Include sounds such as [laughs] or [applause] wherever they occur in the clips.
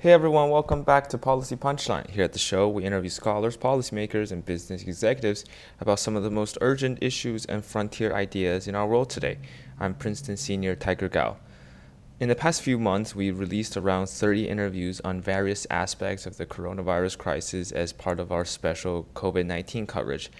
Hey everyone, welcome back to Policy Punchline. Here at the show, we interview scholars, policymakers, and business executives about some of the most urgent issues and frontier ideas in our world today. I'm Princeton senior Tiger Gao. In the past few months, we released around 30 interviews on various aspects of the coronavirus crisis as part of our special COVID 19 coverage.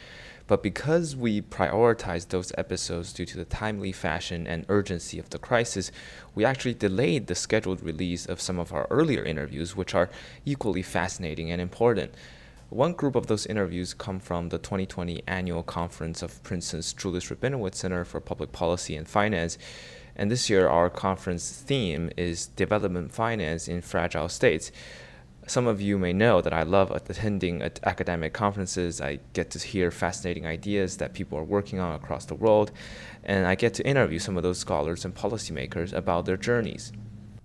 But because we prioritized those episodes due to the timely fashion and urgency of the crisis, we actually delayed the scheduled release of some of our earlier interviews, which are equally fascinating and important. One group of those interviews come from the 2020 annual conference of Princeton's Julius Rabinowitz Center for Public Policy and Finance. And this year, our conference theme is Development Finance in Fragile States. Some of you may know that I love attending academic conferences. I get to hear fascinating ideas that people are working on across the world, and I get to interview some of those scholars and policymakers about their journeys.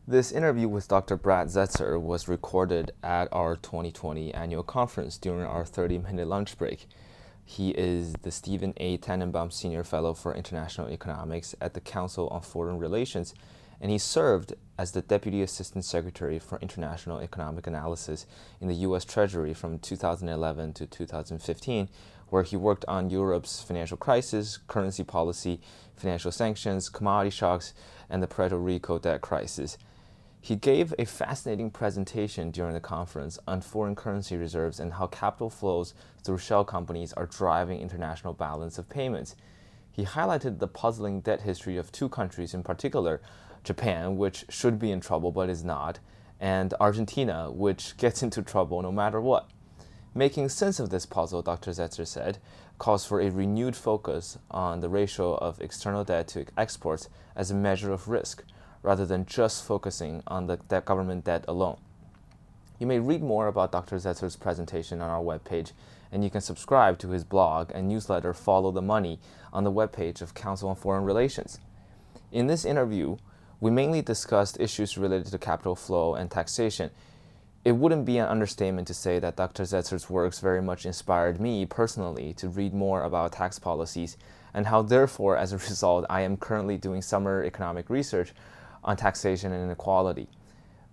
This interview with Dr. Brad Setser was recorded at our 2020 annual conference during our 30 minute lunch break. He is the Stephen A. Tannenbaum Senior Fellow for International Economics at the Council on Foreign Relations and he served as the Deputy Assistant Secretary for International Economic Analysis in the U.S. Treasury from 2011 to 2015, where he worked on Europe's financial crisis, currency policy, financial sanctions, commodity shocks, and the Puerto Rico debt crisis. He gave a fascinating presentation during the conference on foreign currency reserves and how capital flows through shell companies are driving international balance of payments. He highlighted the puzzling debt history of two countries in particular Japan, which should be in trouble but is not, and Argentina, which gets into trouble no matter what. Making sense of this puzzle, Dr. Setser said, calls for a renewed focus on the ratio of external debt to exports as a measure of risk, rather than just focusing on the debt government debt alone. You may read more about Dr. Setser's presentation on our webpage, and you can subscribe to his blog and newsletter Follow the Money on the webpage of Council on Foreign Relations. In this interview, we mainly discussed issues related to capital flow and taxation. It wouldn't be an understatement to say that Dr. Setser's works very much inspired me personally to read more about tax policies, and how, therefore, as a [laughs] result, I am currently doing summer economic research on taxation and inequality.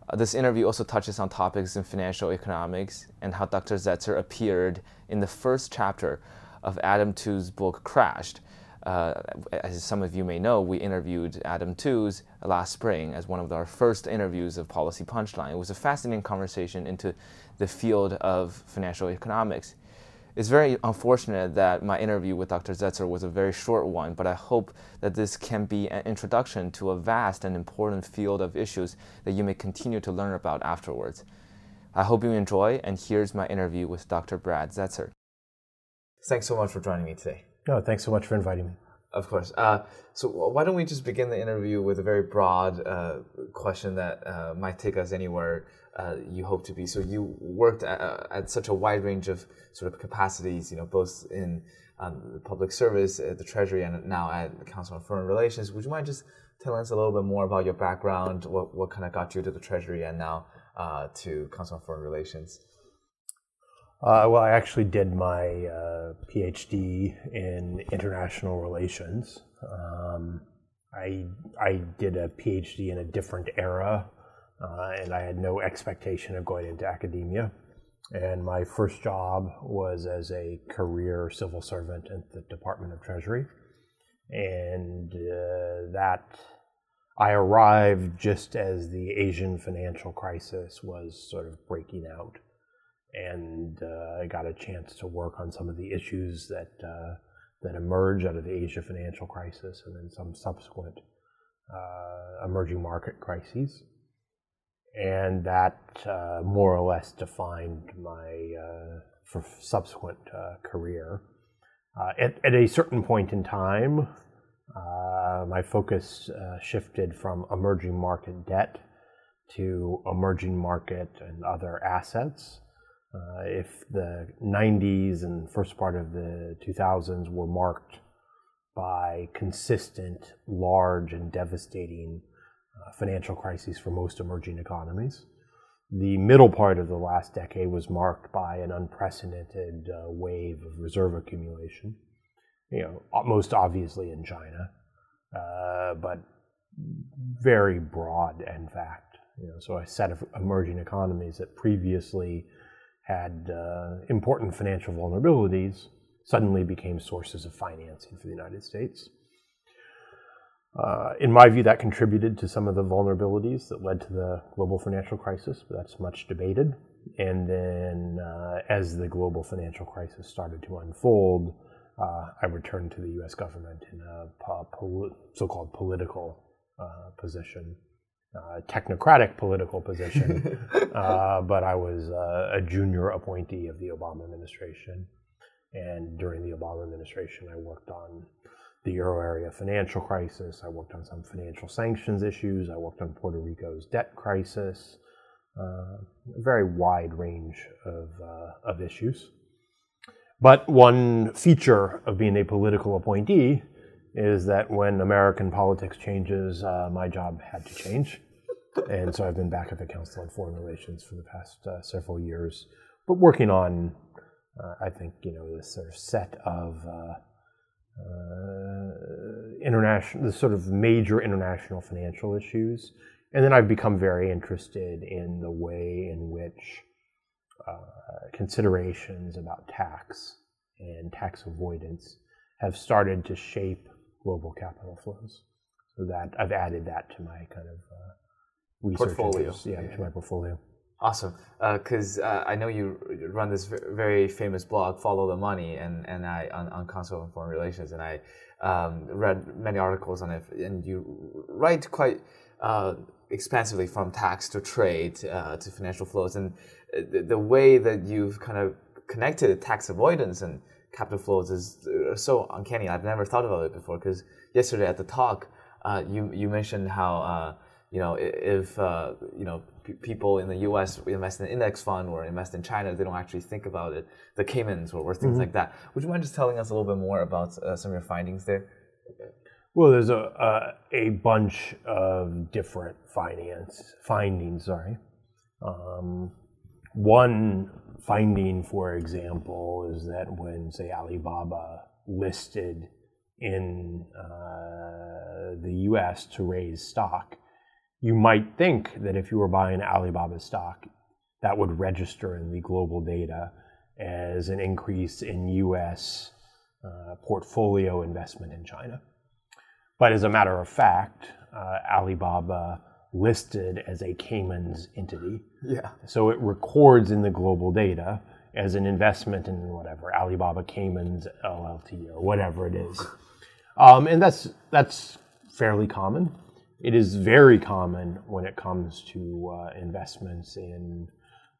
Uh, this interview also touches on topics in financial economics and how Dr. Setser appeared in the first chapter of Adam Tooze's book Crashed, uh, as some of you may know, we interviewed Adam Tooze last spring as one of our first interviews of Policy Punchline. It was a fascinating conversation into the field of financial economics. It's very unfortunate that my interview with Dr. Setser was a very short one, but I hope that this can be an introduction to a vast and important field of issues that you may continue to learn about afterwards. I hope you enjoy, and here's my interview with Dr. Brad Setser. Thanks so much for joining me today. No, thanks so much for inviting me. Of course. Uh, so why don't we just begin the interview with a very broad uh, question that uh, might take us anywhere uh, you hope to be. So you worked at, uh, at, such a wide range of sort of capacities, you know, both in um, public service at the Treasury and now at the Council on Foreign Relations. Would you mind just telling us a little bit more about your background, what, what kind of got you to the Treasury and now uh, to Council on Foreign Relations? Uh, well, I actually did my uh, PhD in international relations. Um, I I did a PhD in a different era, uh, and I had no expectation of going into academia. And my first job was as a career civil servant at the Department of Treasury, and uh, that I arrived just as the Asian financial crisis was sort of breaking out and uh, I got a chance to work on some of the issues that uh, that emerged out of the Asia financial crisis and then some subsequent uh, emerging market crises, and that uh, more or less defined my uh, subsequent uh, career. At, at, a certain point in time, my focus shifted from emerging market debt to emerging market and other assets. Uh, if the 90s and first part of the 2000s were marked by consistent, large, and devastating uh, financial crises for most emerging economies, the middle part of the last decade was marked by an unprecedented uh, wave of reserve accumulation. You know, most obviously in China, uh, but very broad, in fact, You know, so a set of emerging economies that previously had uh, important financial vulnerabilities suddenly became sources of financing for the United States. Uh, in my view, that contributed to some of the vulnerabilities that led to the global financial crisis, but that's much debated. And then, uh, as the global financial crisis started to unfold, uh, I returned to the US government in a so called political uh, position, uh, technocratic political position, [laughs] uh, but I was a junior appointee of the Obama administration. And during the Obama administration, I worked on the euro area financial crisis. I worked on some financial sanctions issues. I worked on Puerto Rico's debt crisis. Uh, a very wide range of, uh, of issues. But one feature of being a political appointee is that when American politics changes, uh, my job had to change. And so I've been back at the Council on Foreign Relations for the past uh, several years, but working on, uh, I think, you know, this sort of set of uh, uh, international, the sort of major international financial issues. And then I've become very interested in the way in which uh, considerations about tax and tax avoidance have started to shape global capital flows. So that I've added that to my kind of uh, research portfolio. yeah, yeah, to my portfolio. Awesome, because uh, uh, I know you run this very famous blog, Follow the Money, and and I on, on Council on Foreign Relations, and I um, read many articles on it, and you write quite uh, expansively from tax to trade uh, to financial flows, and uh, the, the, way that you've kind of connected tax avoidance and capital flows is uh, so uncanny. I've never thought about it before. Because yesterday at the talk, you you mentioned how you know if you know people in the U.S. invest in an index fund or invest in China, they don't actually think about it. The Caymans or, or things mm-hmm. like that. Would you mind just telling us a little bit more about uh, some of your findings there? Well, there's a a bunch of different finance findings. Sorry, um, one finding, for example, is that when say Alibaba listed in uh, the U.S. to raise stock, you might think that if you were buying Alibaba stock, that would register in the global data as an increase in US uh, portfolio investment in China. But as a matter of fact, uh, Alibaba listed as a Caymans entity. Yeah. So it records in the global data as an investment in whatever Alibaba Caymans LLT or whatever it is, um, and that's that's fairly common. It is very common when it comes to uh, investments in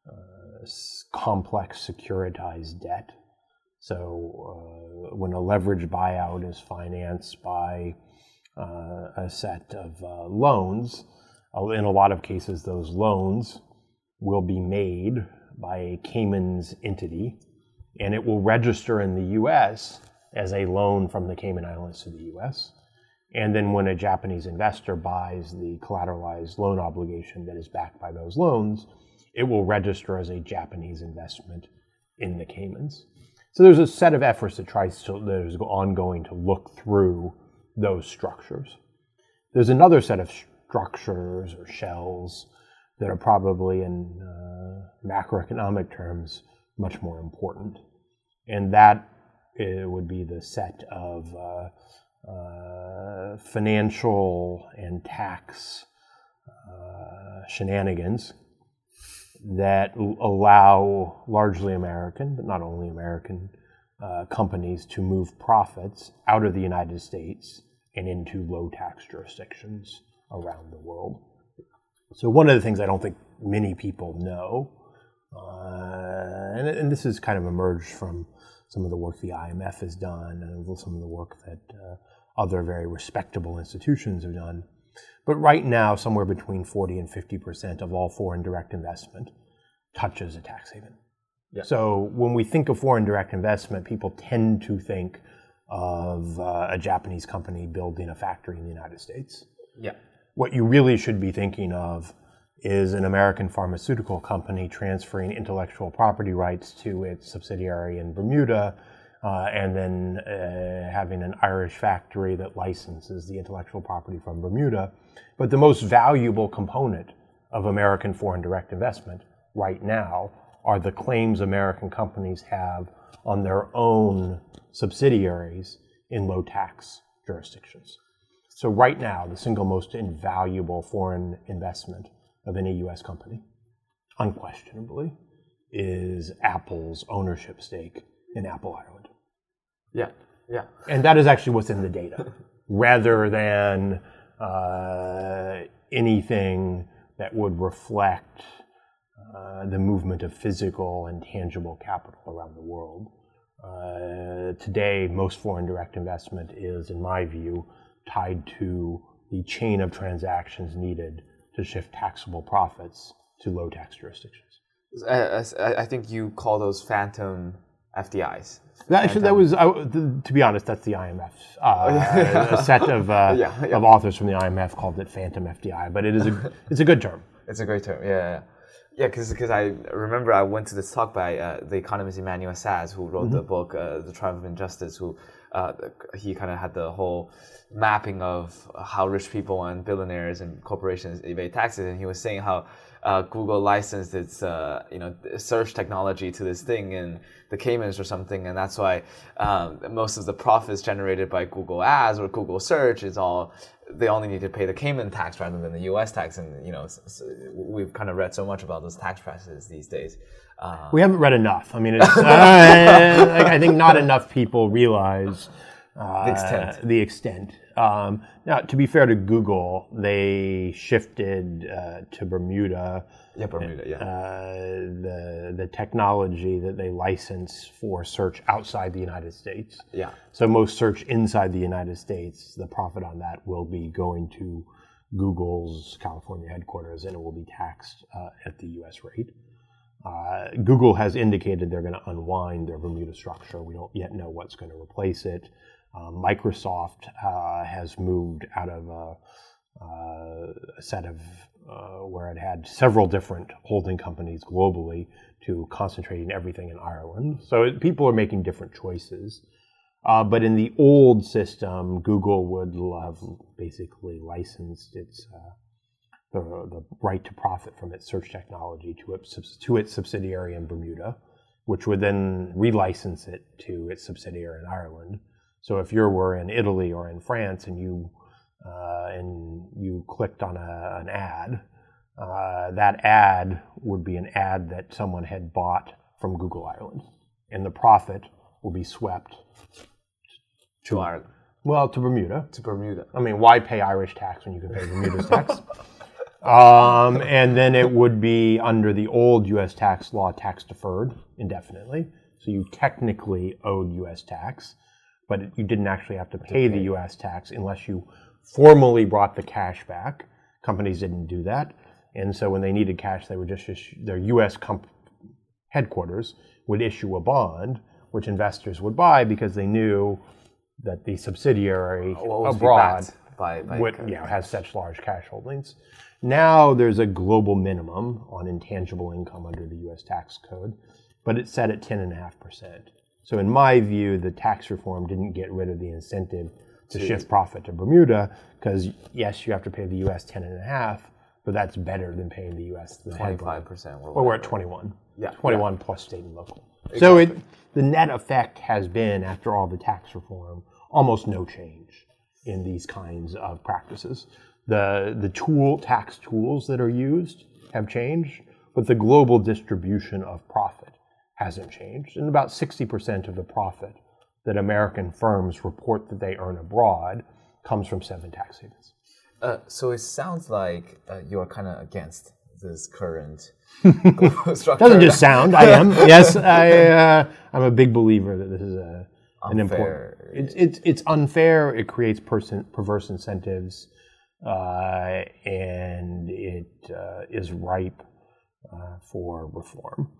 uh, complex securitized debt. So, uh, when a leverage buyout is financed by uh, a set of uh, loans, Uh, in a lot of cases, those loans will be made by a Cayman's entity, and it will register in the US as a loan from the Cayman Islands to the US. And then when a Japanese investor buys the collateralized loan obligation that is backed by those loans, it will register as a Japanese investment in the Caymans. So there's a set of efforts that tries to that is ongoing to look through those structures. There's another set of structures or shells that are probably in uh, macroeconomic terms much more important, and that uh, would be the set of uh, uh, financial and tax uh, shenanigans that allow largely American, but not only American, uh, companies to move profits out of the United States and into low tax jurisdictions around the world. So, one of the things I don't think many people know, uh, and, and, this has kind of emerged from some of the work the IMF has done and some of the work that uh, other very respectable institutions have done. But right now, somewhere between 40 and 50% of all foreign direct investment touches a tax haven. Yeah. So when we think of foreign direct investment, people tend to think of uh, a Japanese company building a factory in the United States. Yeah. What you really should be thinking of is an American pharmaceutical company transferring intellectual property rights to its subsidiary in Bermuda uh, and then uh, having an Irish factory that licenses the intellectual property from Bermuda. But the most valuable component of American foreign direct investment right now are the claims American companies have on their own subsidiaries in low tax jurisdictions. So, right now, the single most invaluable foreign investment of any US company, unquestionably, is Apple's ownership stake in Apple Ireland. Yeah, yeah. And that is actually what's in the data, [laughs] rather than uh, anything that would reflect uh, the movement of physical and tangible capital around the world. Uh, today, most foreign direct investment is, in my view, tied to the chain of transactions needed to shift taxable profits to low tax jurisdictions. I think you call those phantom FDIs. That, actually, that was, uh, to be honest, that's the IMF. Uh, [laughs] a set of, uh, yeah, yeah. of authors from the IMF called it phantom FDI, but it is a, [laughs] it's a good term. It's a great term, yeah. Yeah, because I remember I went to this talk by uh, the economist Emmanuel Saez, who wrote mm-hmm. the book uh, The Triumph of Injustice. Who uh, he kind of had the whole mapping of how rich people and billionaires and corporations evade taxes, and he was saying how uh, Google licensed its uh, you know search technology to this thing in the Caymans or something, and that's why um, most of the profits generated by Google Ads or Google Search is all they only need to pay the Cayman tax rather than the U.S. tax, and you know we've kind of read so much about those tax practices these days. Uh, we haven't read enough. I mean, [laughs] uh, I think not enough people realize uh, the extent. The extent. Um, now, to be fair to Google, they shifted uh, to Bermuda. Yeah, Bermuda. Yeah. Uh, the the technology that they license for search outside the United States. Yeah. So most search inside the United States, the profit on that will be going to Google's California headquarters, and it will be taxed uh, at the U.S. rate. Uh, Google has indicated they're going to unwind their Bermuda structure. We don't yet know what's going to replace it. Uh, Microsoft uh, has moved out of a, uh, a set of uh, where it had several different holding companies globally to concentrating everything in Ireland. So it, people are making different choices. Uh, but in the old system, Google would have basically licensed its the, the, right to profit from its search technology to its, to its subsidiary in Bermuda, which would then relicense it to its subsidiary in Ireland. So if you were in Italy or in France and you uh, and you clicked on a, an ad, uh, that ad would be an ad that someone had bought from Google Ireland, and the profit will be swept to Ireland. Well, to Bermuda. To Bermuda. I mean, why pay Irish tax when you can pay Bermuda's tax? [laughs] Um, and then it would be under the old U.S. tax law, tax deferred indefinitely. So you technically owed U.S. tax but you didn't actually have to pay the U.S. tax unless you formally brought the cash back. Companies didn't do that, and so when they needed cash, they would just issue, their U.S. Comp- headquarters would issue a bond, which investors would buy because they knew that the subsidiary abroad by, by would, you know, has such large cash holdings. Now there's a global minimum on intangible income under the U.S. tax code, but it's set at 10.5 percent. So, in my view, the tax reform didn't get rid of the incentive to Jeez. shift profit to Bermuda because, yes, you have to pay the US 10 and a half, but that's better than paying the US the 25%. Well, we're at 21. Yeah. 21 yeah. plus state and local. Exactly. So, it, the net effect has been, after all the tax reform, almost no change in these kinds of practices. The, the tool, tax tools that are used have changed, but the global distribution of profit hasn't changed. And about 60% of the profit that American firms report that they earn abroad comes from seven tax havens. Uh, so it sounds like uh, you're kind of against this current [laughs] structure. Doesn't just sound. I am. [laughs] yes, I. Uh, I'm a big believer that this is a, an important. It's, it's it's unfair. It creates person, perverse incentives, uh, and it uh, is ripe uh, for reform.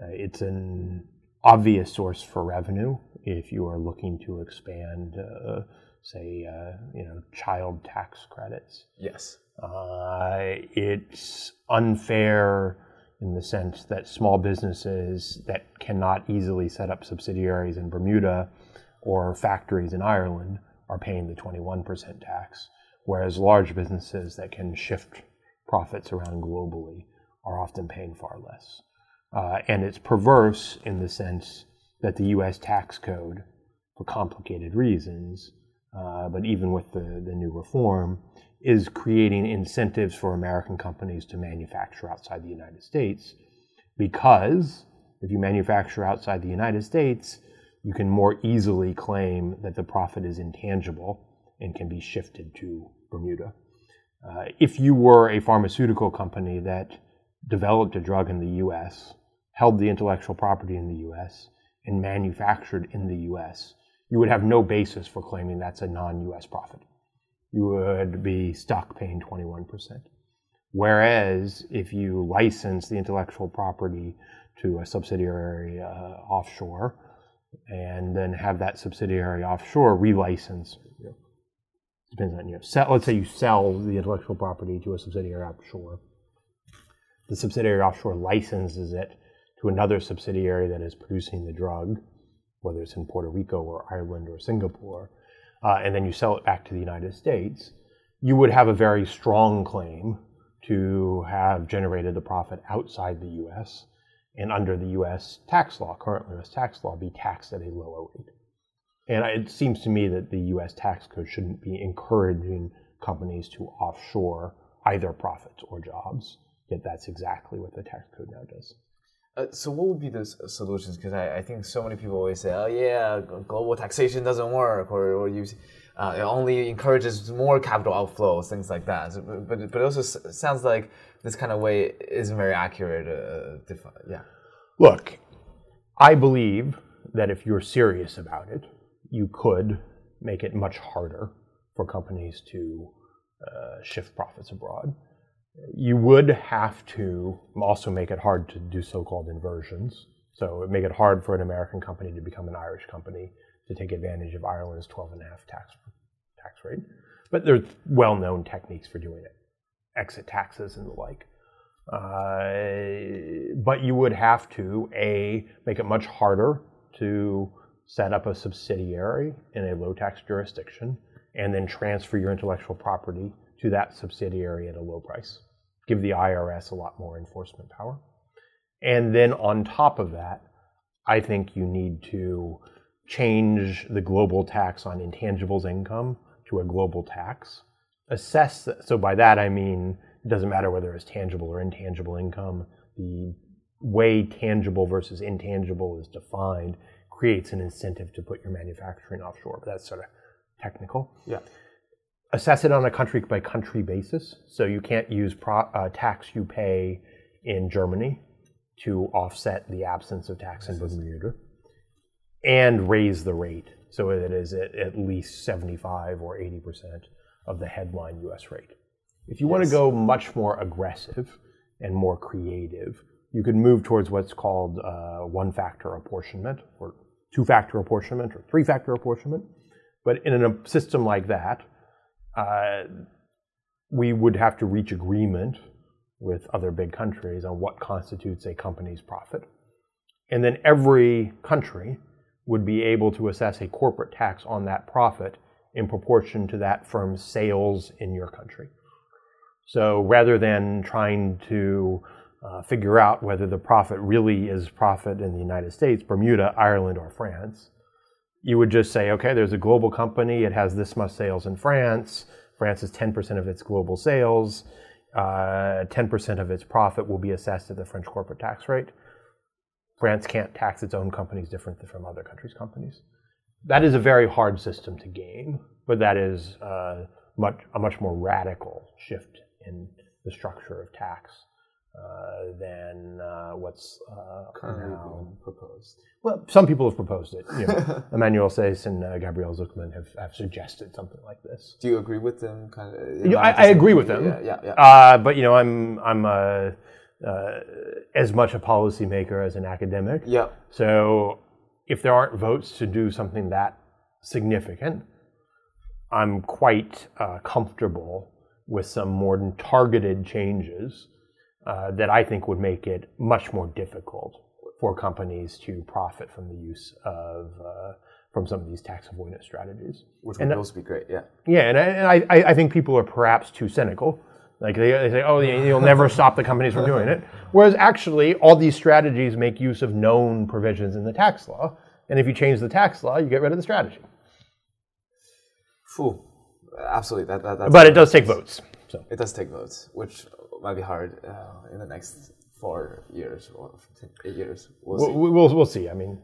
Uh, it's an obvious source for revenue if you are looking to expand, uh, say, uh, you know, child tax credits. Yes. Uh, it's unfair in the sense that small businesses that cannot easily set up subsidiaries in Bermuda or factories in Ireland are paying the 21% tax, whereas large businesses that can shift profits around globally are often paying far less. Uh, and it's perverse in the sense that the US tax code, for complicated reasons, uh, but even with the, the new reform, is creating incentives for American companies to manufacture outside the United States because if you manufacture outside the United States, you can more easily claim that the profit is intangible and can be shifted to Bermuda. Uh, if you were a pharmaceutical company that developed a drug in the US, held the intellectual property in the US, and manufactured in the US, you would have no basis for claiming that's a non US profit. You would be stuck paying 21%. Whereas if you license the intellectual property to a subsidiary uh, offshore and then have that subsidiary offshore relicense, you know, depends on you. Sell, let's say you sell the intellectual property to a subsidiary offshore. The subsidiary offshore licenses it to another subsidiary that is producing the drug, whether it's in Puerto Rico or Ireland or Singapore, uh, and then you sell it back to the United States, you would have a very strong claim to have generated the profit outside the US and under the US tax law, current US tax law, be taxed at a lower rate. And it seems to me that the US tax code shouldn't be encouraging companies to offshore either profits or jobs, yet that's exactly what the tax code now does. Uh, so what would be the solutions? Because I, I, think so many people always say, "Oh yeah, global taxation doesn't work," or, or you, uh, it only encourages more capital outflows, things like that. So, but but it also sounds like this kind of way isn't very accurate. Uh, yeah. Look, I believe that if you're serious about it, you could make it much harder for companies to uh, shift profits abroad you would have to also make it hard to do so-called inversions. So make it hard for an American company to become an Irish company to take advantage of Ireland's 12.5 tax tax rate. But there's well-known techniques for doing it, exit taxes and the like. Uh, but you would have to a make it much harder to set up a subsidiary in a low tax jurisdiction and then transfer your intellectual property to that subsidiary at a low price. Give the IRS a lot more enforcement power. And then on top of that, I think you need to change the global tax on intangibles income to a global tax. Assess, so by that I mean it doesn't matter whether it's tangible or intangible income. The way tangible versus intangible is defined creates an incentive to put your manufacturing offshore. But that's sort of technical. Yeah assess it on a country by country basis. So you can't use pro, uh, tax you pay in Germany to offset the absence of tax in Bermuda, and raise the rate so it is at, at least 75 or 80 percent of the headline U.S. rate. If you yes. want to go much more aggressive and more creative, you could move towards what's called uh, one-factor apportionment, or two-factor apportionment, or three-factor apportionment. But in a system like that, uh, we would have to reach agreement with other big countries on what constitutes a company's profit. And then every country would be able to assess a corporate tax on that profit in proportion to that firm's sales in your country. So rather than trying to uh, figure out whether the profit really is profit in the United States, Bermuda, Ireland, or France, you would just say, okay, there's a global company, it has this much sales in France. France is 10% of its global sales. Uh, 10% of its profit will be assessed at the French corporate tax rate. France can't tax its own companies different from other countries' companies. That is a very hard system to game, but that is uh, much, a much more radical shift in the structure of tax than uh, what's uh, currently being proposed. Well, some people have proposed it. You know, [laughs] Emmanuel Saez and uh, Gabriel Zucman have, have suggested something like this. Do you agree with them? Kind of. You know, I, I, agree with them. Yeah, yeah. yeah. Uh, but you know, I'm I'm uh, as much a policymaker as an academic. Yeah. So if there aren't votes to do something that significant, I'm quite comfortable with some more targeted changes uh, that I think would make it much more difficult for companies to profit from the use of uh, from some of these tax avoidance strategies. Which would also be great, yeah. Yeah, and, I, and I, I, think people are perhaps too cynical Like they, they say, oh, you'll never stop the companies from doing it. Whereas actually, all these strategies make use of known provisions in the tax law. And if you change the tax law, you get rid of the strategy. Phew. Absolutely. That, that, but it does take votes. So. It does take votes, which might be hard uh, in the next four years or eight years. We'll, we'll see. We'll, we'll see. I mean,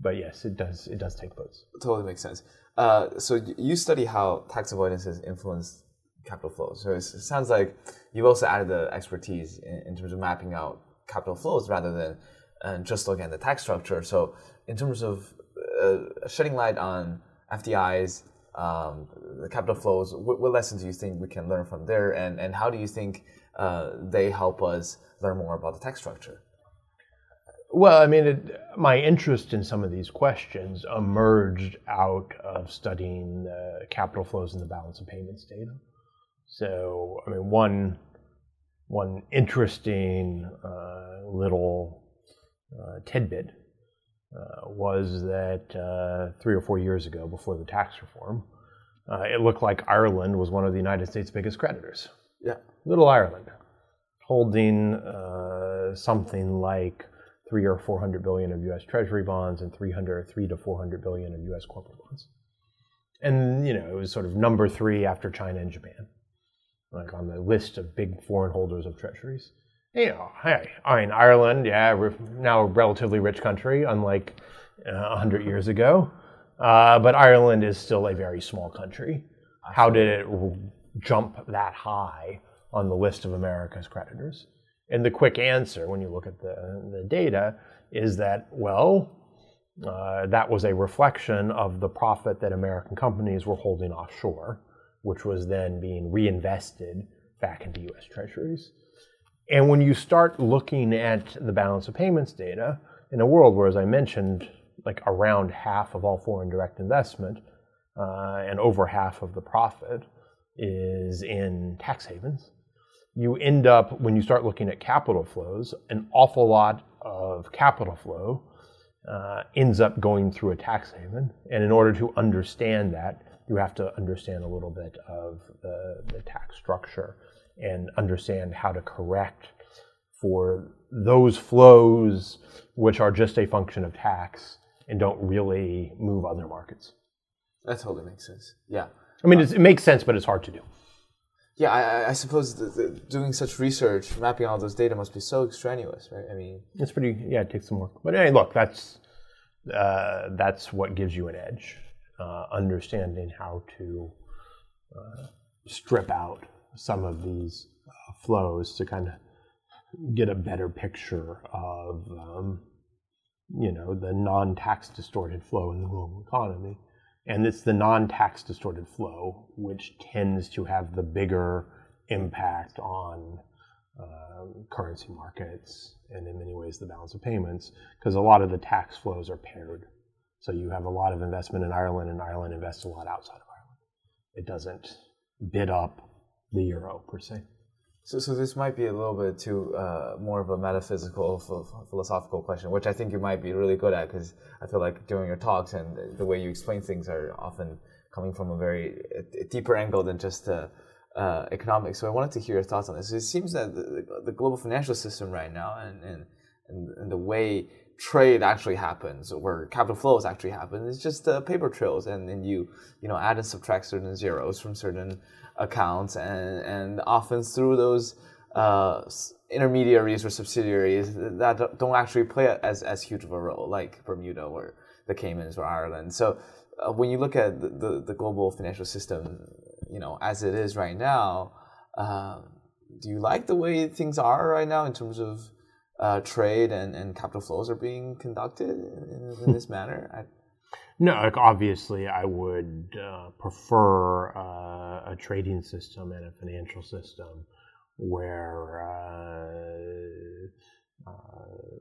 but yes, it does. It does take votes. Totally makes sense. Uh, so you study how tax avoidance has influenced capital flows. So it sounds like you've also added the expertise in, in terms of mapping out capital flows rather than uh, just looking at the tax structure. So in terms of uh, shedding light on FDIs, um, the capital flows, what, what, lessons do you think we can learn from there, and, and how do you think uh, they help us learn more about the tax structure? Well, I mean, it, my interest in some of these questions emerged out of studying capital flows in the balance of payments data. So, I mean, one one interesting uh, little uh, tidbit uh, was that uh, three or four years ago, before the tax reform, uh, it looked like Ireland was one of the United States' biggest creditors. Yeah, little Ireland, holding uh, something like three or four hundred billion of U.S. Treasury bonds and 300, three to four hundred billion of U.S. corporate bonds. And you know, it was sort of number three after China and Japan, like on the list of big foreign holders of treasuries you know, hey, I mean, Ireland, yeah, we're now a relatively rich country, unlike uh, 100 years ago. Uh, but Ireland is still a very small country. How did it jump that high on the list of America's creditors? And the quick answer, when you look at the, the data, is that, well, uh, that was a reflection of the profit that American companies were holding offshore, which was then being reinvested back into US treasuries. And when you start looking at the balance of payments data, in a world where, as I mentioned, like around half of all foreign direct investment uh, and over half of the profit is in tax havens, you end up, when you start looking at capital flows, an awful lot of capital flow uh, ends up going through a tax haven. And in order to understand that, you have to understand a little bit of the, the tax structure and understand how to correct for those flows which are just a function of tax and don't really move other markets. That totally makes sense. Yeah. I mean, it makes sense, but it's hard to do. Yeah, I, I suppose the, the, doing such research, mapping all those data must be so extraneous, right? I mean, it's pretty. Yeah, it takes some work. But hey, look, that's uh, that's what gives you an edge. Uh, understanding how to uh, strip out some of these uh, flows to kind of get a better picture of um, you know the non-tax distorted flow in the global economy. And it's the non-tax distorted flow which tends to have the bigger impact on uh, currency markets and in many ways the balance of payments because a lot of the tax flows are paired. So you have a lot of investment in ireland and ireland invests a lot outside of ireland. It doesn't bid up the euro per se. So, so this might be a little bit too uh, more of a metaphysical, philosophical question, which I think you might be really good at because I feel like during your talks and the way you explain things are often coming from a very a deeper angle than just uh, uh, economics. So I wanted to hear your thoughts on this. It seems that the, the global financial system right now and, and, and, the way trade actually happens, where capital flows actually happen, It's just uh, paper trails, and, and you you know add and subtract certain zeros from certain accounts, and, and often through those uh, intermediaries or subsidiaries that don't actually play as, as huge of a role, like Bermuda or the Caymans or Ireland. So uh, when you look at the, the, the, global financial system, you know, as it is right now, uh, do you like the way things are right now in terms of uh, trade and, and capital flows are being conducted in, in this manner? I, no, like obviously, I would uh, prefer uh, a trading system and a financial system where uh, uh,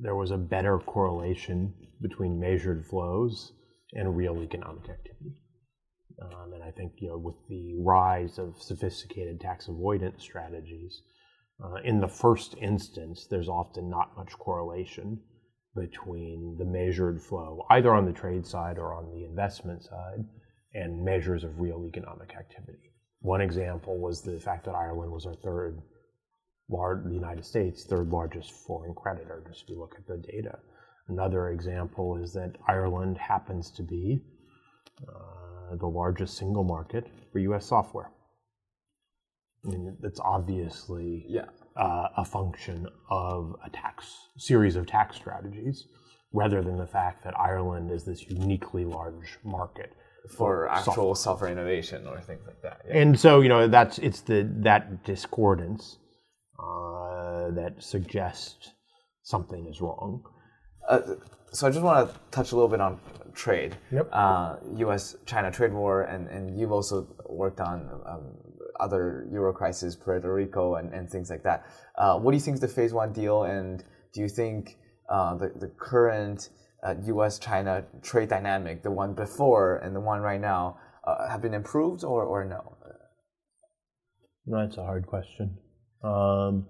there was a better correlation between measured flows and real economic activity. Um, and I think you know, with the rise of sophisticated tax avoidance strategies, uh, in the first instance, there's often not much correlation between the measured flow, either on the trade side or on the investment side, and measures of real economic activity. One example was the fact that Ireland was our third, large, the United States' third largest foreign creditor, just if you look at the data. Another example is that Ireland happens to be uh, the largest single market for US software. I mean, that's obviously Yeah. uh, a function of a tax series of tax strategies rather than the fact that Ireland is this uniquely large market. For actual software. software innovation or things like that. Yeah. And so, you know, that's it's the that discordance uh, that suggests something is wrong. Uh, so I just want to touch a little bit on trade. Yep. Uh, U.S.-China trade war, and, and you've also worked on um, other Euro crisis, Puerto Rico, and, and things like that. Uh, what do you think is the Phase One deal, and do you think uh, the the current uh, U.S.-China trade dynamic, the one before and the one right now, uh, have been improved or or no? No, That's a hard question. Um,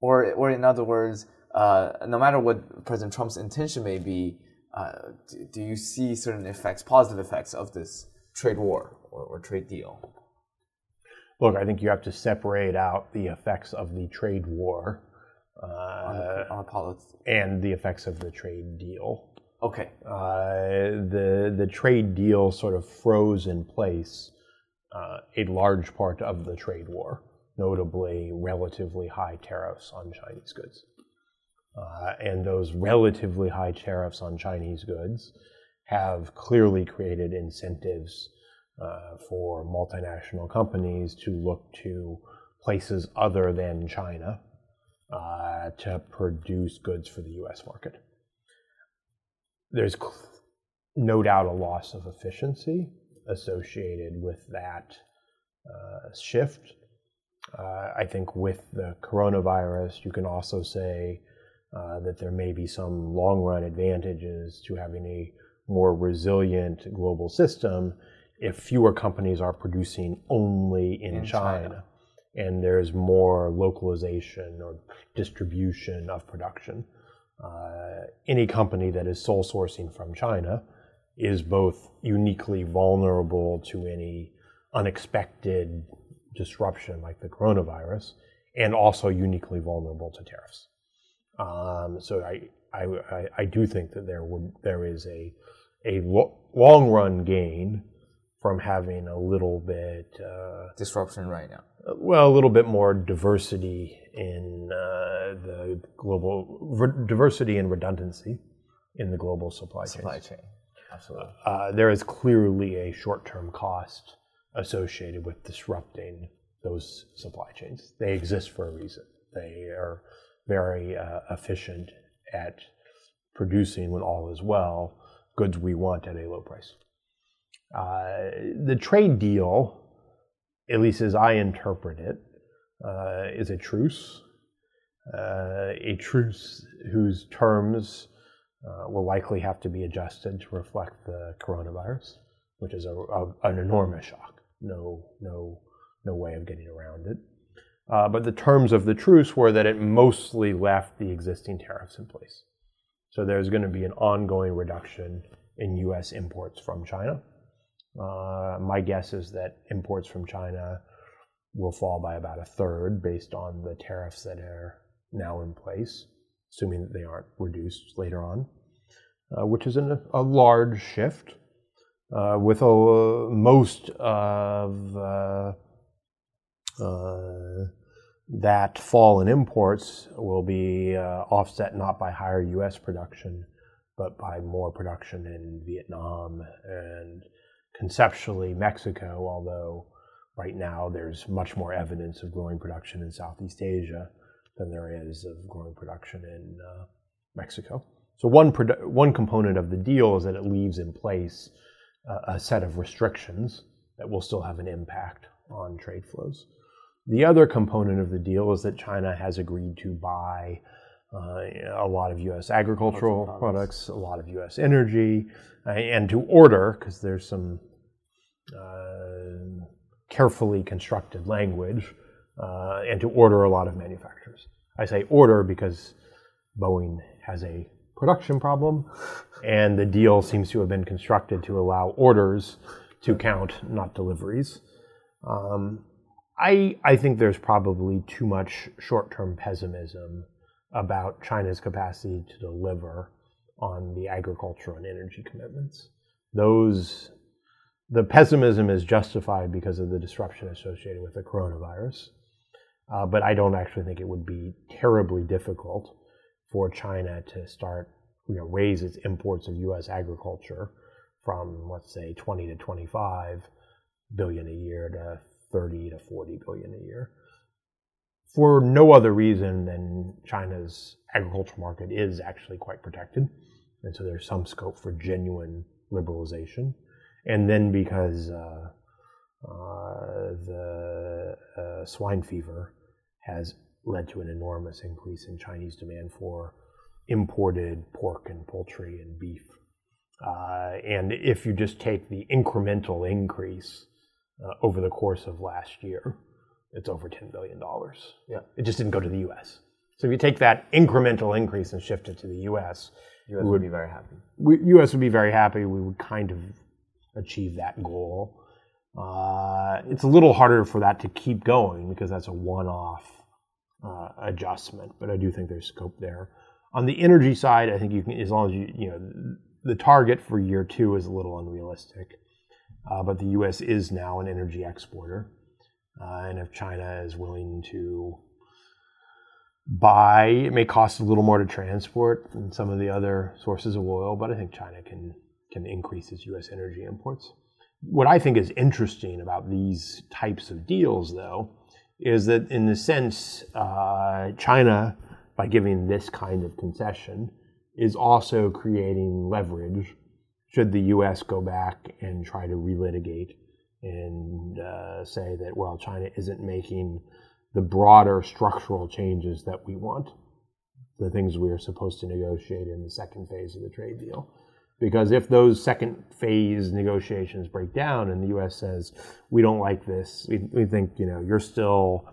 Or, or in other words, uh, no matter what President Trump's intention may be, uh, do, do you see certain effects, positive effects of this trade war or, or trade deal? look, I think you have to separate out the effects of the trade war uh, on the and the effects of the trade deal. Okay, Uh, the the trade deal sort of froze in place uh, a large part of the trade war, notably relatively high tariffs on Chinese goods. Uh, and those relatively high tariffs on Chinese goods have clearly created incentives uh, for multinational companies to look to places other than China uh, to produce goods for the US market there's no doubt a loss of efficiency associated with that uh, shift. Uh, I think with the coronavirus, you can also say uh, that there may be some long run advantages to having a more resilient global system if fewer companies are producing only in, In China. China. and there's more localization or distribution of production uh, any company that is sole sourcing from China is both uniquely vulnerable to any unexpected disruption like the coronavirus and also uniquely vulnerable to tariffs. Um, so I, I, I- do think that there would there is a a lo- long run gain from having a little bit uh, disruption right now. well, a little bit more diversity in uh, the global re- diversity and redundancy in the global supply chain. Supply chain, absolutely. Uh, there is clearly a short-term cost associated with disrupting those supply chains. They exist for a reason. They are very uh, efficient at producing, when all is well, goods we want at a low price. Uh, the trade deal, at least as I interpret it, uh, is a truce. Uh, a truce whose terms uh, will likely have to be adjusted to reflect the coronavirus, which is a, a- an enormous shock. No, no, no way of getting around it. Uh, but the terms of the truce were that it mostly left the existing tariffs in place. So there's going to be an ongoing reduction in U.S. imports from China. Uh, my guess is that imports from China will fall by about a third based on the tariffs that are now in place, assuming that they aren't reduced later on, uh, which is an, a large shift. Uh, with a, most of uh, that fall in imports will be uh, offset not by higher U.S. production, but by more production in Vietnam and conceptually Mexico, although right now there's much more evidence of growing production in Southeast Asia than there is of growing production in uh, Mexico. So one produ- one component of the deal is that it leaves in place uh, a set of restrictions that will still have an impact on trade flows. The other component of the deal is that China has agreed to buy uh, a lot of U.S. agricultural Agricultural products, a lot of U.S. energy, uh, and to order, because there's some uh, carefully constructed language, uh, and to order a lot of manufacturers. I say order because Boeing has a production problem, and the deal seems to have been constructed to allow orders to count, not deliveries. Um, I, I think there's probably too much short term pessimism about China's capacity to deliver on the agricultural and energy commitments. Those, the pessimism is justified because of the disruption associated with the coronavirus. Uh, but I don't actually think it would be terribly difficult for China to start, you know, raise its imports of U.S. agriculture from, let's say, 20 to 25 billion a year to 30 to 40 billion a year for no other reason than China's agricultural market is actually quite protected. And so there's some scope for genuine liberalization. And then because uh, uh, the uh, swine fever has led to an enormous increase in Chinese demand for imported pork and poultry and beef. Uh, and if you just take the incremental increase uh, over the course of last year, it's over $10 billion. Yeah. It just didn't go to the US. So if you take that incremental increase and shift it to the US, US would, would be very happy. We, US would be very happy. We would kind of achieve that goal. Uh, it's a little harder for that to keep going because that's a one-off uh, adjustment, but I do think there's scope there. On the energy side, I think you can, as long as you, you know, the target for year two is a little unrealistic, uh, but the U.S. is now an energy exporter, uh, and if China is willing to buy, it may cost a little more to transport than some of the other sources of oil, but I think China can can increase its U.S. energy imports. What I think is interesting about these types of deals, though, is that in the sense uh, China, by giving this kind of concession, is also creating leverage should the U.S. go back and try to relitigate and uh, say that well China isn't making the broader structural changes that we want, the things we are supposed to negotiate in the second phase of the trade deal. Because if those second phase negotiations break down and the U.S. says we don't like this, we, we think you know you're still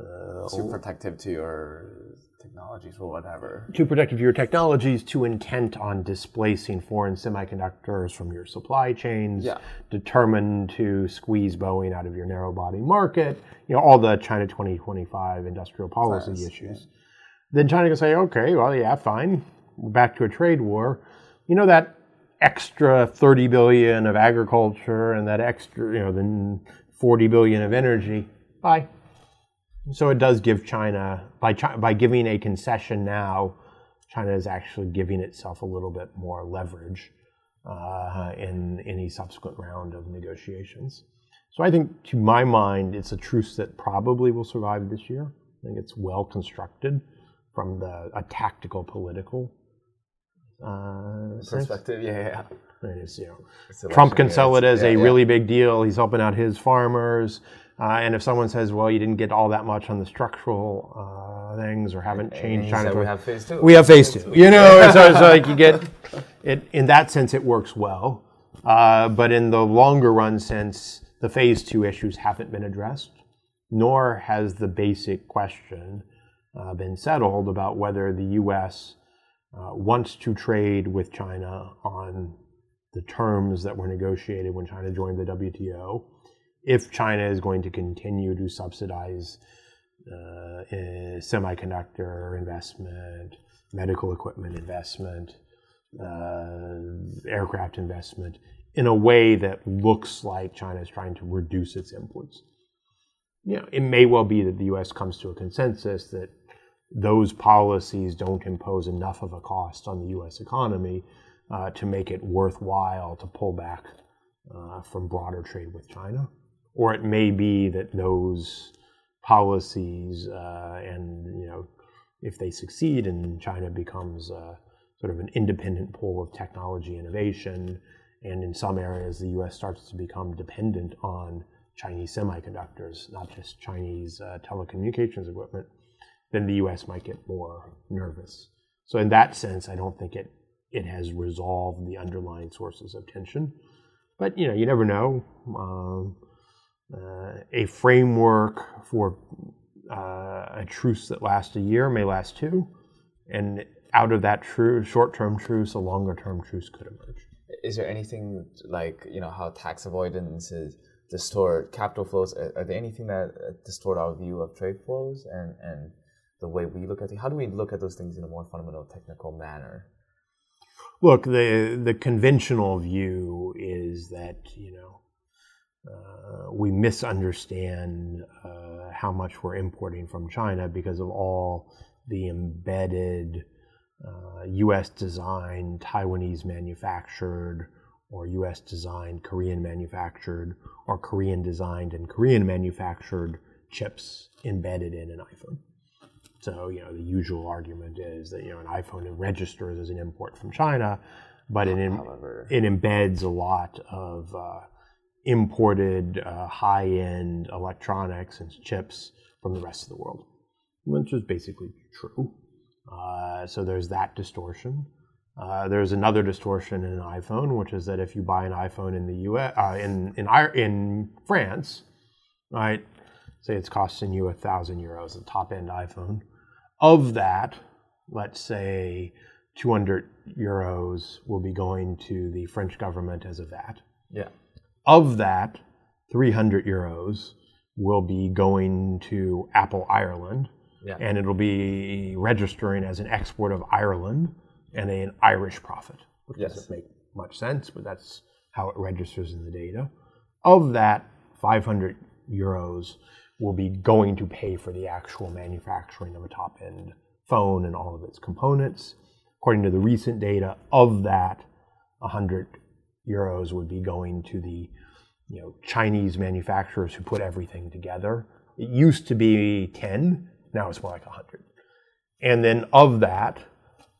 uh, too protective to your technologies or whatever. Too protective to your technologies, too intent on displacing foreign semiconductors from your supply chains, yeah. determined to squeeze Boeing out of your narrow body market, you know, all the China 2025 industrial policy issues. Yeah. Then China can say, okay, well, yeah, fine, we're back to a trade war you know that extra 30 billion of agriculture and that extra, you know, the 40 billion of energy, bye. So it does give China, by, by giving a concession now, China is actually giving itself a little bit more leverage uh, in any subsequent round of negotiations. So I think, to my mind, it's a truce that probably will survive this year. I think it's well constructed from the a tactical political uh, perspective. Yeah, yeah. Is, you know, Trump can sell it as yeah, a yeah. really big deal. He's helping out his farmers. Uh, and if someone says, "Well, you didn't get all that much on the structural uh, things, or haven't changed China," we have phase two. We have phase two. You know, [laughs] so it's like you get it. In that sense, it works well. Uh, but in the longer run sense, the phase two issues haven't been addressed, nor has the basic question uh, been settled about whether the U.S uh, wants to trade with China on the terms that were negotiated when China joined the WTO. If China is going to continue to subsidize uh, semiconductor investment, medical equipment investment, uh, aircraft investment, in a way that looks like China is trying to reduce its imports. You know, it may well be that the U.S. comes to a consensus that those policies don't impose enough of a cost on the U.S. economy uh, to make it worthwhile to pull back uh, from broader trade with China. Or it may be that those policies uh, and, you know, if they succeed and China becomes uh, sort of an independent pool of technology innovation, and in some areas the U.S. starts to become dependent on Chinese semiconductors, not just Chinese uh, telecommunications equipment, then the U.S. might get more nervous. So in that sense, I don't think it it has resolved the underlying sources of tension. But you know, you never know. Um, a framework for uh, a truce that lasts a year may last two, and out of that true short-term truce, a longer-term truce could emerge. is there anything like you know how tax avoidance is distort capital flows? Are, are there anything that uh, distort our view of trade flows and and the way we look at it? How do we look at those things in a more fundamental technical manner? Look, the the conventional view is that you know uh, we misunderstand uh, how much we're importing from China because of all the embedded uh, U.S. designed, Taiwanese manufactured, or U.S. designed, Korean manufactured, or Korean designed and Korean manufactured chips embedded in an iPhone. So, you know, the usual argument is that, you know, an iPhone registers as an import from China, but it, However, it embeds a lot of uh, imported uh, high end electronics and chips from the rest of the world, which is basically true. Uh, so there's that distortion. Uh, there's another distortion in an iPhone, which is that if you buy an iPhone in the U.S. Uh, in in in France, right? Say it's costing you a thousand euros, a top end iPhone. Of that, let's say 200 euros will be going to the French government as a VAT. Yeah. Of that, 300 euros will be going to Apple Ireland yeah. and it'll be registering as an export of Ireland and an Irish profit, which yes. doesn't make much sense, but that's how it registers in the data. Of that, 500 euros will be going to pay for the actual manufacturing of a top end phone and all of its components. According to the recent data, of that, 100 euros would be going to the you know, Chinese manufacturers who put everything together. It used to be 10, now it's more like 100. And then of that,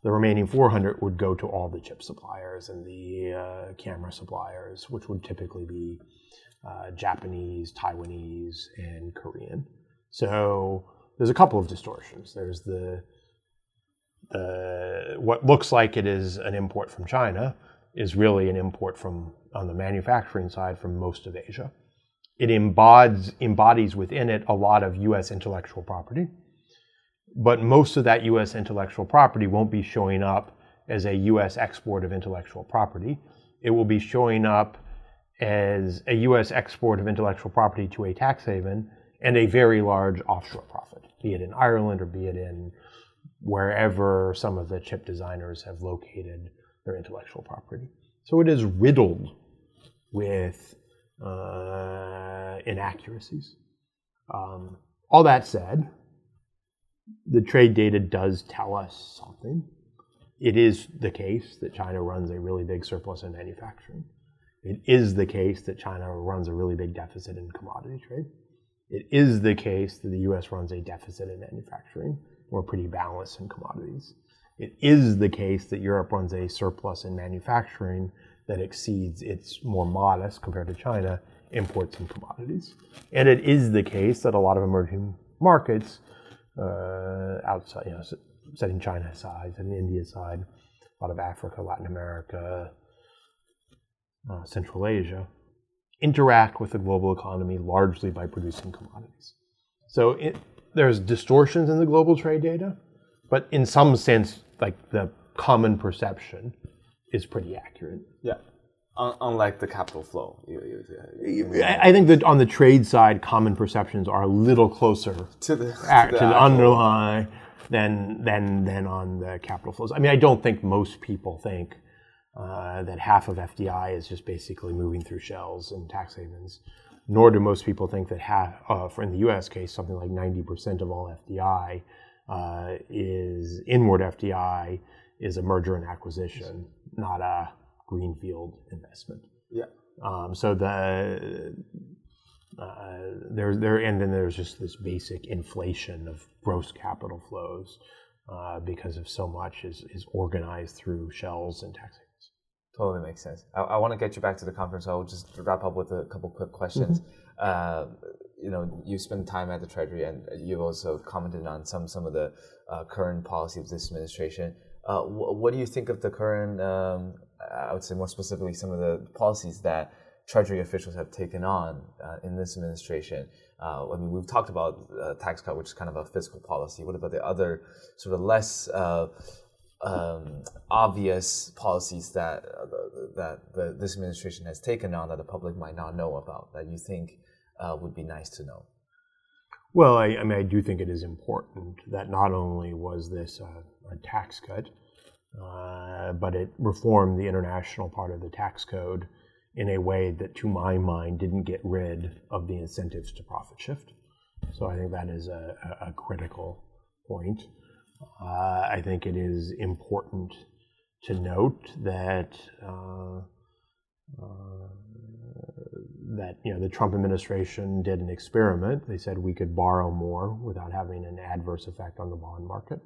the remaining 400 would go to all the chip suppliers and the uh, camera suppliers, which would typically be uh, Japanese, Taiwanese, and Korean. So there's a couple of distortions. There's the the what looks like it is an import from China is really an import from on the manufacturing side from most of Asia. It embodies embodies within it a lot of U.S. intellectual property but most of that US intellectual property won't be showing up as a US export of intellectual property. It will be showing up as a US export of intellectual property to a tax haven and a very large offshore profit, be it in Ireland or be it in wherever some of the chip designers have located their intellectual property. So it is riddled with uh, inaccuracies. Um, all that said, the trade data does tell us something. It is the case that China runs a really big surplus in manufacturing. It is the case that China runs a really big deficit in commodity trade. It is the case that the US runs a deficit in manufacturing. We're pretty balanced in commodities. It is the case that Europe runs a surplus in manufacturing that exceeds its more modest, compared to China, imports and commodities. And it is the case that a lot of emerging markets uh, outside, you know, setting China aside, setting India aside, a lot of Africa, Latin America, uh, Central Asia, interact with the global economy largely by producing commodities. So it, there's distortions in the global trade data, but in some sense, like the common perception is pretty accurate. Yeah unlike the capital flow. You, you, you, I think that on the trade side, common perceptions are a little closer to the, to the, to the underlying than, than, than on the capital flows. I mean, I don't think most people think uh, that half of FDI is just basically moving through shells and tax havens, nor do most people think that half, uh, for in the US case, something like 90% of all FDI uh, is inward FDI is a merger and acquisition, not a greenfield investment. Yeah. Um, so the uh, there there and then there's just this basic inflation of gross capital flows uh, because of so much is is organized through shells and tax havens. Totally makes sense. I, I want to get you back to the conference. I'll just wrap up with a couple quick questions. Mm-hmm. Uh, you know, you spend time at the Treasury, and you've also commented on some some of the uh, current policy of this administration. Uh, wh- what do you think of the current um, I would say more specifically, some of the policies that Treasury officials have taken on uh, in this administration. Uh, I mean, we've talked about uh, tax cut, which is kind of a fiscal policy. What about the other sort of less uh, um, obvious policies that that the, this administration has taken on that the public might not know about that you think uh, would be nice to know? Well, I, I, mean, I do think it is important that not only was this a, tax cut, uh, but it reformed the international part of the tax code in a way that, to my mind, didn't get rid of the incentives to profit shift. So I think that is a, a critical point. Uh, I think it is important to note that uh, uh, that you know the Trump administration did an experiment. They said we could borrow more without having an adverse effect on the bond market.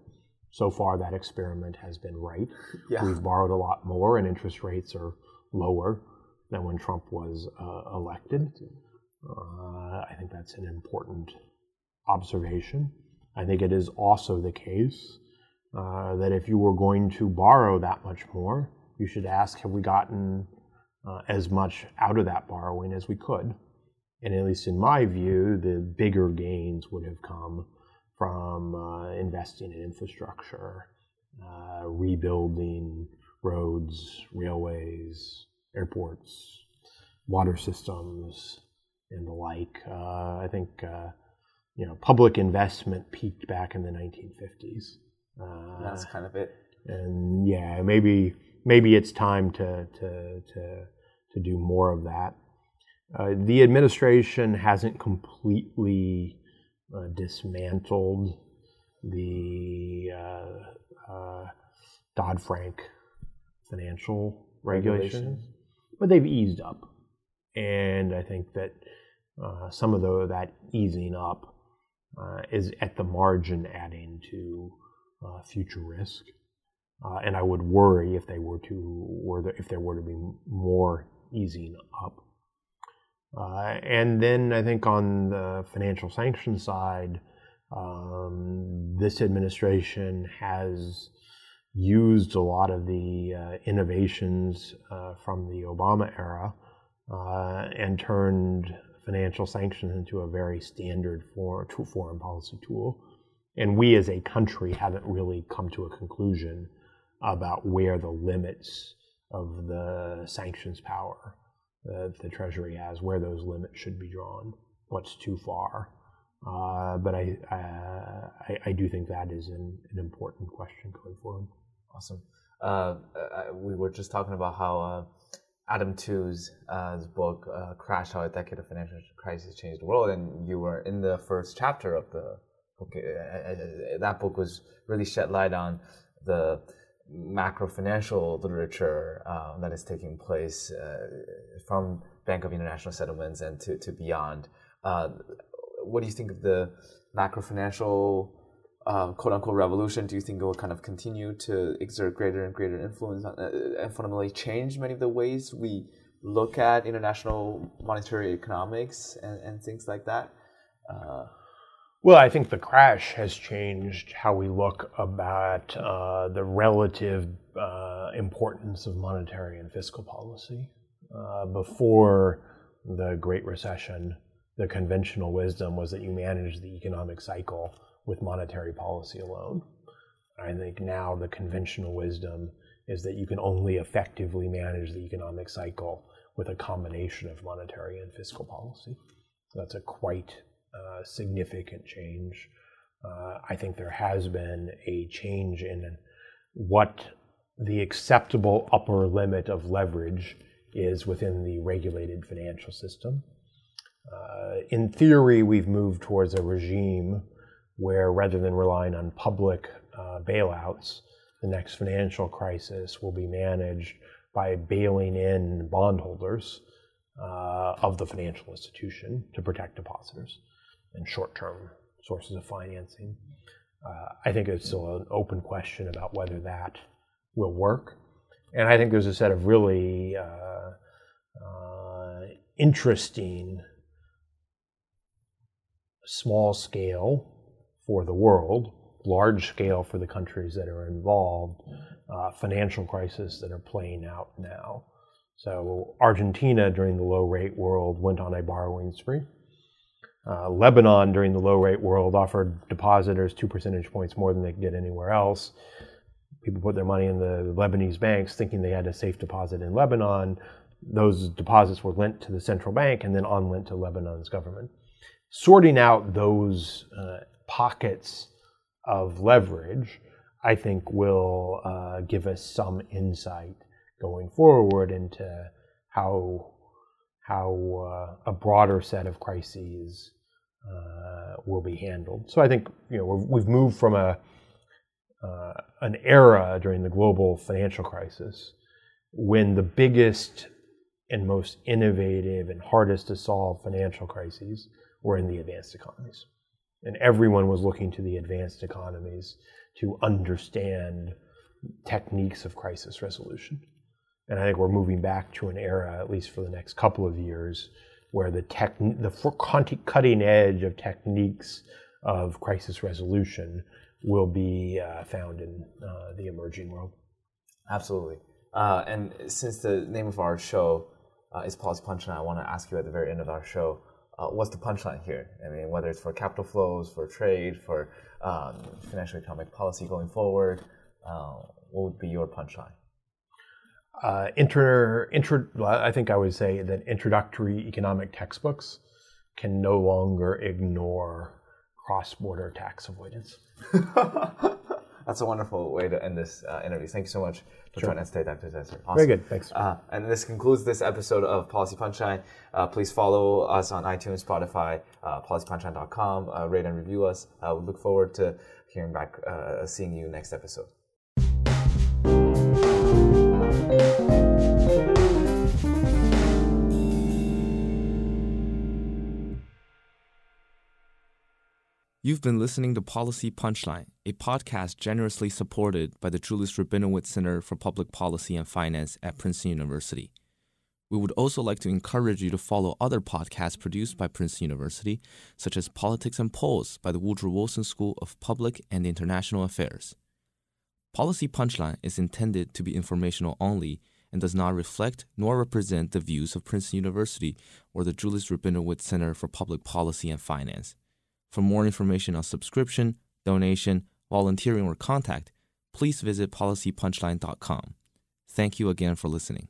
So far, that experiment has been right. Yeah. We've borrowed a lot more, and interest rates are lower than when Trump was uh, elected. Uh, I think that's an important observation. I think it is also the case uh, that if you were going to borrow that much more, you should ask, have we gotten uh, as much out of that borrowing as we could? And at least in my view, the bigger gains would have come from uh, investing in infrastructure, uh, rebuilding roads, railways, airports, water systems, and the like. Uh, I think uh, you know public investment peaked back in the 1950s. Uh, That's kind of it. And yeah, maybe maybe it's time to to to to do more of that. Uh, the administration hasn't completely uh, dismantled the uh, uh, Dodd Frank financial regulations, regulations, but they've eased up, and I think that uh, some of the, that easing up uh, is at the margin adding to uh, future risk. Uh, and I would worry if they were to, were there, if there were to be more easing up. Uh, and then I think on the financial sanctions side, um, this administration has used a lot of the uh, innovations uh, from the Obama era uh, and turned financial sanctions into a very standard for, foreign policy tool. And we as a country haven't really come to a conclusion about where the limits of the sanctions power that the Treasury has, where those limits should be drawn, what's too far. Uh, but I, uh, I, I do think that is an, an important question going forward. Awesome. Uh, we were just talking about how uh, Adam Tooze's uh, book, uh, Crash How a Decade of Financial Crisis Changed the World, and you were in the first chapter of the book. that book was really shed light on the macro financial literature uh, that is taking place uh, from Bank of International Settlements and to, to beyond. Uh, what do you think of the macro financial uh, quote unquote revolution? Do you think it will kind of continue to exert greater and greater influence on, and fundamentally change many of the ways we look at international monetary economics and, and things like that? Uh, well, I think the crash has changed how we look about uh, the relative uh, importance of monetary and fiscal policy. Uh, before the Great Recession, the conventional wisdom was that you manage the economic cycle with monetary policy alone. I think now the conventional wisdom is that you can only effectively manage the economic cycle with a combination of monetary and fiscal policy. That's a quite significant change. Uh, I think there has been a change in what the acceptable upper limit of leverage is within the regulated financial system. Uh, in theory, we've moved towards a regime where rather than relying on public uh, bailouts, the next financial crisis will be managed by bailing in bondholders uh, of the financial institution to protect depositors and short-term sources of financing. Uh, I think it's still an open question about whether that will work. And I think there's a set of really uh, uh, interesting small scale for the world, large scale for the countries that are involved, uh, financial crises that are playing out now. So Argentina during the low rate world went on a borrowing spree. Uh, Lebanon, during the low rate world, offered depositors two percentage points more than they could get anywhere else. people put their money in the Lebanese banks thinking they had a safe deposit in Lebanon. Those deposits were lent to the central bank and then on lent to Lebanon's government. Sorting out those uh, pockets of leverage, I think, will uh, give us some insight going forward into how how uh, a broader set of crises uh, will be handled. So I think you know we've moved from a uh, an era during the global financial crisis when the biggest and most innovative and hardest to solve financial crises were in the advanced economies. And everyone was looking to the advanced economies to understand techniques of crisis resolution. And I think we're moving back to an era, at least for the next couple of years, where the, tech, the cutting edge of techniques of crisis resolution will be uh, found in uh, the emerging world. Absolutely. Uh, and since the name of our show uh, is Policy Punchline, I want to ask you at the very end of our show, uh, what's the punchline here? I mean, whether it's for capital flows, for trade, for um, financial economic policy going forward, uh, what would be your punchline? Uh, inter, inter, I think I would say that introductory economic textbooks can no longer ignore cross-border tax avoidance. [laughs] That's a wonderful way to end this uh, interview. Thank you so much for sure. joining us today, Dr. Setser. Awesome. Very good. Thanks. Uh, and this concludes this episode of Policy Punchline. Uh, please follow us on iTunes, Spotify, uh, policypunchline.com. Uh, rate and review us. Uh, we look forward to hearing back, uh, seeing you next episode. You've been listening to Policy Punchline, a podcast generously supported by the Julius Rabinowitz Center for Public Policy and Finance at Princeton University. We would also like to encourage you to follow other podcasts produced by Princeton University, such as Politics and Polls by the Woodrow Wilson School of Public and International Affairs. Policy Punchline is intended to be informational only and does not reflect nor represent the views of Princeton University or the Julius Rabinowitz Center for Public Policy and Finance. For more information on subscription, donation, volunteering, or contact, please visit policypunchline.com. Thank you again for listening.